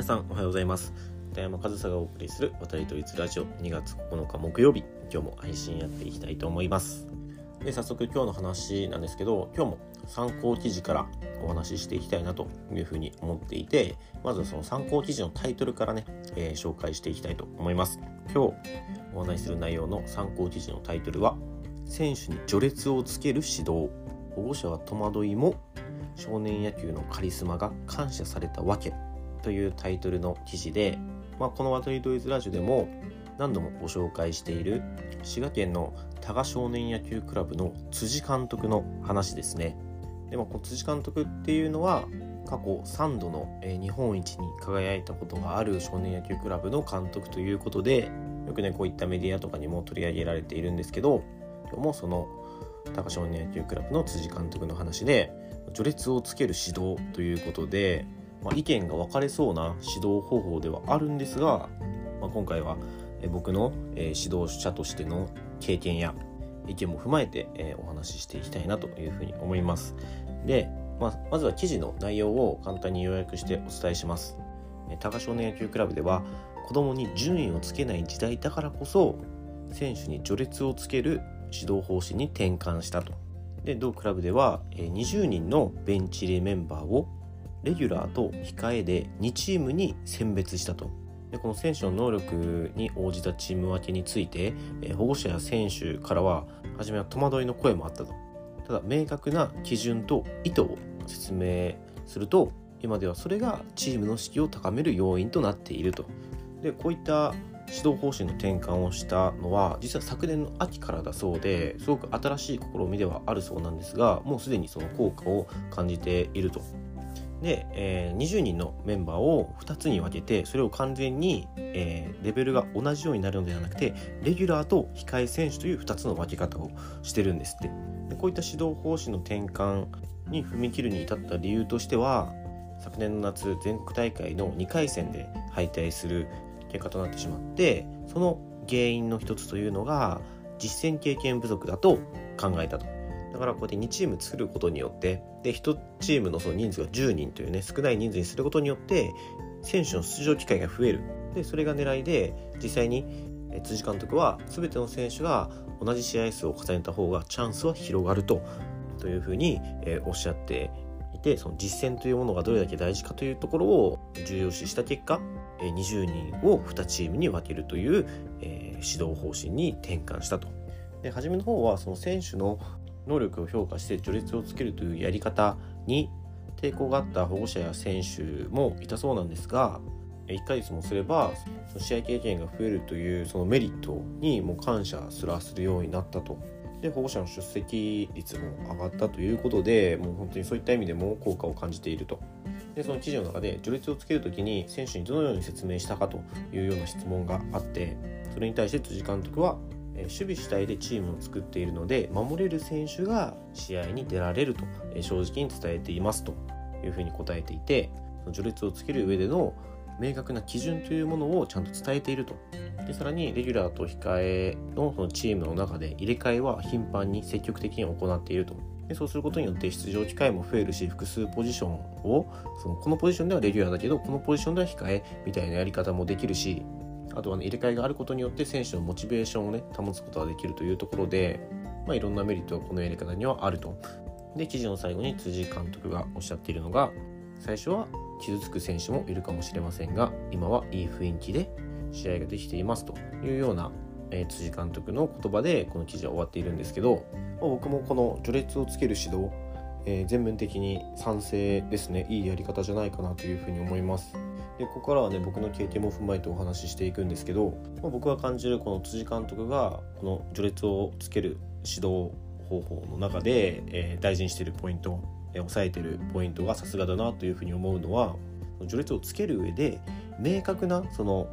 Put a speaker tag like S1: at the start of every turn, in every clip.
S1: 皆さんおはようございます。片山和沙がお送りする渡りと立ラジオ。2月9日木曜日。今日も配信やっていきたいと思います。で早速今日の話なんですけど今日も参考記事からお話ししていきたいなというふうに思っていてまずその参考記事のタイトルからね、えー、紹介していきたいと思います。今日お話しする内容の参考記事のタイトルは選手に序列をつける指導。保護者は戸惑いも少年野球のカリスマが感謝されたわけ。というタイトルの記事で、まあ、この「ワトリドイズラジオ」でも何度もご紹介している滋賀県の多賀少年野球クラブの辻監督の話ですね。でもこの辻監督っていうのは過去3度の日本一に輝いたことがある少年野球クラブの監督ということでよくねこういったメディアとかにも取り上げられているんですけど今日もその高少年野球クラブの辻監督の話で序列をつける指導ということで、まあ、意見が分かれそうな指導方法ではあるんですが、まあ、今回は僕の指導者としての経験や意見も踏まえてお話ししていきたいなというふうに思います。で、まあ、まずは記事の内容を簡単に要約してお伝えします。高少年野球クラブでは子供に順位をつけない時代だからこそ選手に序列をつける指導方針に転換したと。で同クラブでは20人のベンチ入りメンバーをレギュラーと控えで2チームに選別したと。でこの選手の能力に応じたチーム分けについてえ保護者や選手からは初めは戸惑いの声もあったと。ただ明確な基準と意図を説明すると今ではそれがチームの士気を高める要因となっていると。でこういった指導方針の転換をしたのは実は昨年の秋からだそうですごく新しい試みではあるそうなんですがもうすでにその効果を感じていると。で、えー、20人のメンバーを2つに分けてそれを完全に、えー、レベルが同じようになるのではなくてレギュラーと控え選手という2つの分け方をしてるんですってでこういった指導方針の転換に踏み切るに至った理由としては昨年の夏全国大会の2回戦で敗退する結果となってしまってその原因の一つというのが実践経験不足だと考えたと。だからこうやって2チーム作ることによってで1チームのその人数が10人というね少ない人数にすることによって選手の出場機会が増えるでそれが狙いで実際に辻監督は全ての選手が同じ試合数を重ねた方がチャンスは広がるとというふうに、えおっしゃっていてその実践というものがどれだけ大事かというところを重要視した結果20人を2チームに分けるという、え、指導方針に転換したと。で初めの方はその選手の能力を評価して序列をつけるというやり方に抵抗があった保護者や選手もいたそうなんですが1ヶ月もすれば試合経験が増えるというそのメリットにも感謝すらするようになったと。で保護者の出席率も上がったということでもう本当にそういった意味でも効果を感じているとでその記事の中で序列をつける時に選手にどのように説明したかというような質問があってそれに対して辻監督は守備主体でチームを作っているので守れる選手が試合に出られると正直に伝えていますというふうに答えていて序列をつける上での明確な基準というものをちゃんと伝えていると。でさらにレギュラーと控えのそのチームの中で入れ替えは頻繁に積極的に行っていると。でそうすることによって出場機会も増えるし複数ポジションをそのこのポジションではレギュラーだけどこのポジションでは控えみたいなやり方もできるしあとは、ね、入れ替えがあることによって選手のモチベーションをね保つことができるというところで、まあ、いろんなメリットがこのやり方にはあると。で記事の最後に辻監督がおっしゃっているのが最初は傷つく選手もいるかもしれませんが今はいい雰囲気で試合ができていますというようなえー、辻監督の言葉でこの記事は終わっているんですけど、まあ、僕もこの序列をつける指導、えー、全面的に賛成ですねいいやり方じゃないかなというふうに思いますでここからはね僕の経験も踏まえてお話ししていくんですけど、まあ、僕が感じるこの辻監督がこの序列をつける指導方法の中で、えー、大事にしているポイント、えー、押さえているポイントがさすがだなというふうに思うのは序列をつける上で明確なその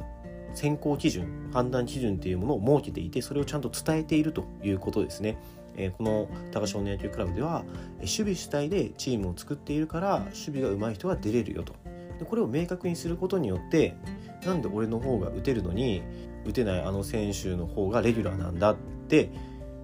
S1: 選考基準判断基準っていうものを設けていてそれをちゃんと伝えているということですね。えこの高少年野球クラブでは守備主体でチームを作っているから守備が上手い人が出れるよと。でこれを明確にすることによってなんで俺の方が打てるのに打てないあの選手の方がレギュラーなんだって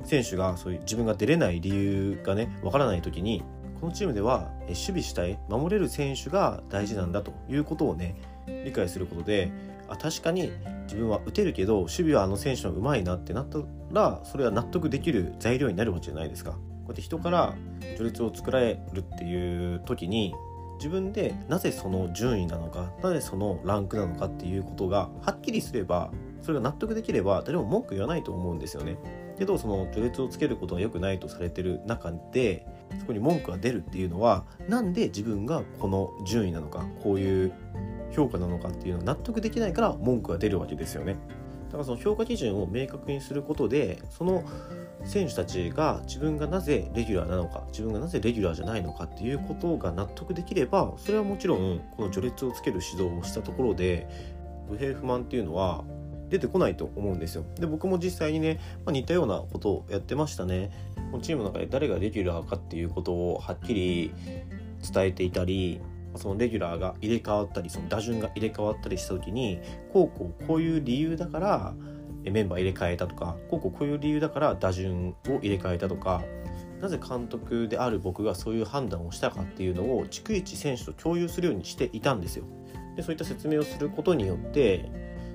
S1: 選手がそういう自分が出れない理由がねわからない時にこのチームでは守備主体守れる選手が大事なんだということをね理解することであ確かに自分は打てるけど守備はあの選手の上手いなってなったらそれは納得できる材料になるわけじゃないですか。こうやって人から序列を作られるっていう時に自分でなぜその順位なのかなぜそのランクなのかっていうことがはっきりすればそれが納得できれば誰も文句言わないと思うんですよね。けどその序列をつけることが良くないとされてる中でそこに文句が出るっていうのはなんで自分がこの順位なのかこういう評価なのかっていうのを納得できないから文句が出るわけですよね。だからその評価基準を明確にすることでその選手たちが自分がなぜレギュラーなのか自分がなぜレギュラーじゃないのかっていうことが納得できればそれはもちろんこの序列をつける指導をしたところで不平不満っていうのは出てこないと思うんですよ。で僕も実際にね、まあ、似たようなことをやってましたね。チームの中で誰がレギュラーかっていうことをはっきり伝えていたりそのレギュラーが入れ替わったりその打順が入れ替わったりした時にこうこうこういう理由だからメンバー入れ替えたとかこうこうこういう理由だから打順を入れ替えたとかなぜ監督である僕がそういう判断をしたかっていうのを逐一選手と共有するようにしていたんですよ。でそういった説明をすることによって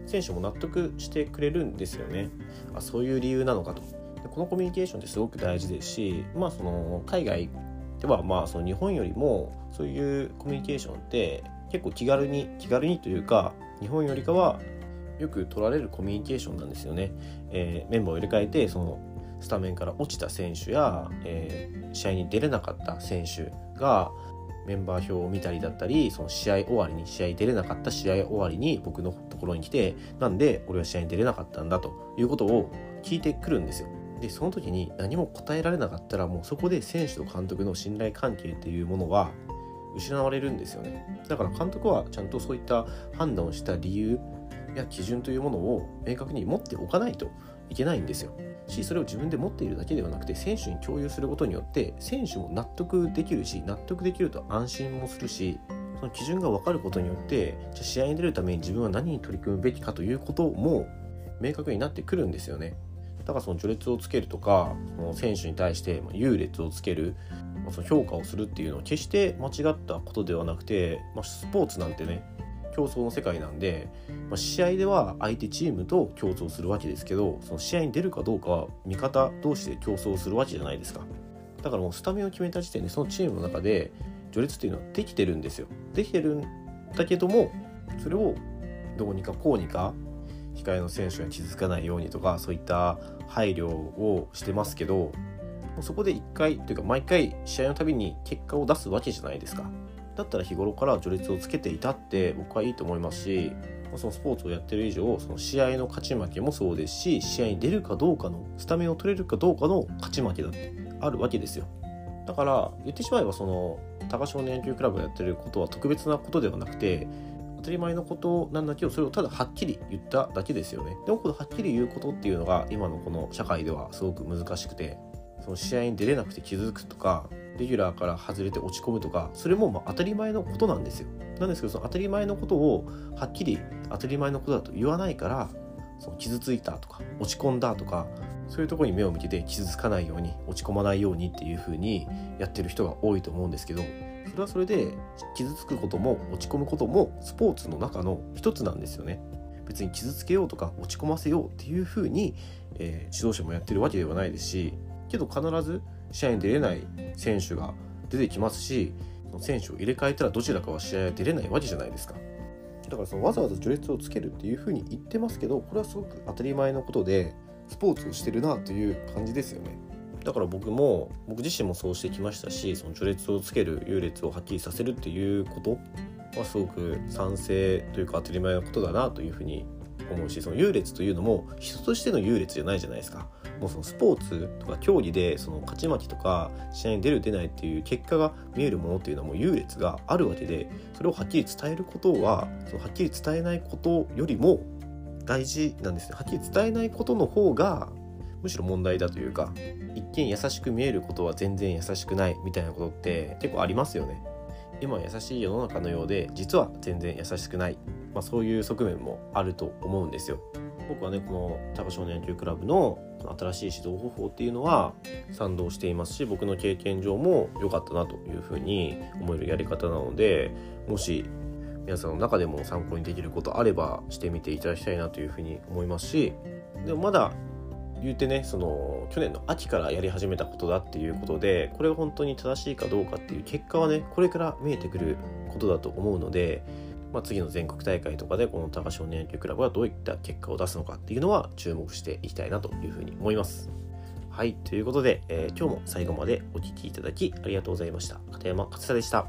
S1: 選手も納得してくれるんですよね。あそういう理由なのかと。でこのコミュニケーションってすごく大事ですし、まあ、その海外ではまあその日本よりもそういうコミュニケーションって結構気軽に気軽にというか日本よりかはよく取られるコミュニケーションなんですよね。えー、メンバーを入れ替えてそのスタメンから落ちた選手や、えー、試合に出れなかった選手がメンバー表を見たりだったりその試合終わりに試合出れなかった試合終わりに僕のところに来てなんで俺は試合に出れなかったんだということを聞いてくるんですよ。でその時に何も答えられなかったらもうそこで選手と監督の信頼関係っていうものは失われるんですよね。だから監督はちゃんとそういった判断をした理由や基準というものを明確に持っておかないといけないんですよ。しそれを自分で持っているだけではなくて選手に共有することによって選手も納得できるし納得できると安心もするしその基準が分かることによってじゃ試合に出るために自分は何に取り組むべきかということも明確になってくるんですよね。だからその序列をつけるとかその選手に対して優劣をつけるその評価をするっていうのは決して間違ったことではなくて、まあ、スポーツなんてね競争の世界なんで、まあ、試合では相手チームと競争するわけですけどその試合に出るかどうかは味方同士で競争するわけじゃないですか。だからもうスタメンを決めた時点でそのチームの中で序列っていうのはできてるんですよ。できてるんだけどもそれをどうにかこうにか控えの選手が傷つかないようにとかそういった配慮をしてますけどそこで1回というか毎回試合のたびに結果を出すわけじゃないですか。だったら日頃から序列をつけていたって僕はいいと思いますしそのスポーツをやってる以上その試合の勝ち負けもそうですし試合に出るかどうかのスタメンを取れるかどうかの勝ち負けだってあるわけですよ。だから言ってしまえばその高少年野球クラブがやってることは特別なことではなくて当たり前のことなんだけどそれをただはっきり言っただけですよね。でもこのはっきり言うことっていうのが今のこの社会ではすごく難しくてその試合に出れなくて気づくとかレギュラーから外れて落ち込むとかそれもま当たり前のことなんですよ。なんですけどその当たり前のことをはっきり当たり前のことだと言わないからその傷ついたとか落ち込んだとかそういうとこに目を向けて傷つかないように落ち込まないようにっていう風にやってる人が多いと思うんですけどそれはそれで傷つくことも落ち込むこともスポーツの中の一つなんですよね。別に傷つけようとか落ち込ませようっていう風に、えー、指導者もやってるわけではないですしけど必ず試合に出れない選手が出てきますし選手を入れ替えたらどちらかは試合は出れないわけじゃないですか。だからそのわざわざ序列をつけるっていう風に言ってますけどこれはすごく当たり前のことでスポーツをしてるなという感じですよね。だから僕も僕自身もそうしてきましたしその序列をつける優劣をはっきりさせるっていうことはすごく賛成というか当たり前のことだなというふうに思うしその優劣というのも人としての優劣じゃないじゃないですか。もうそのスポーツとか競技でその勝ち負けとか試合に出る出ないっていう結果が見えるものっていうのはもう優劣があるわけでそれをはっきり伝えることはそのはっきり伝えないことよりも大事なんですね。はっきり伝えないことの方がむしろ問題だというか一見優しく見えることは全然優しくないみたいなことって結構ありますよね。今は優しい世の中のようで実は全然優しくない、まあ、そういう側面もあると思うんですよ。僕はねこの高少年野球クラブの新しい指導方法っていうのは賛同していますし僕の経験上も良かったなというふうに思えるやり方なのでもし皆さんの中でも参考にできることあればしてみていただきたいなというふうに思いますしでもまだ言うてねその去年の秋からやり始めたことだっていうことでこれが本当に正しいかどうかっていう結果はねこれから見えてくることだと思うので、まあ、次の全国大会とかでこの高少年野球クラブがどういった結果を出すのかっていうのは注目していきたいなというふうに思います。はい、ということで、えー、今日も最後までお聴きいただきありがとうございました。片山勝田でした。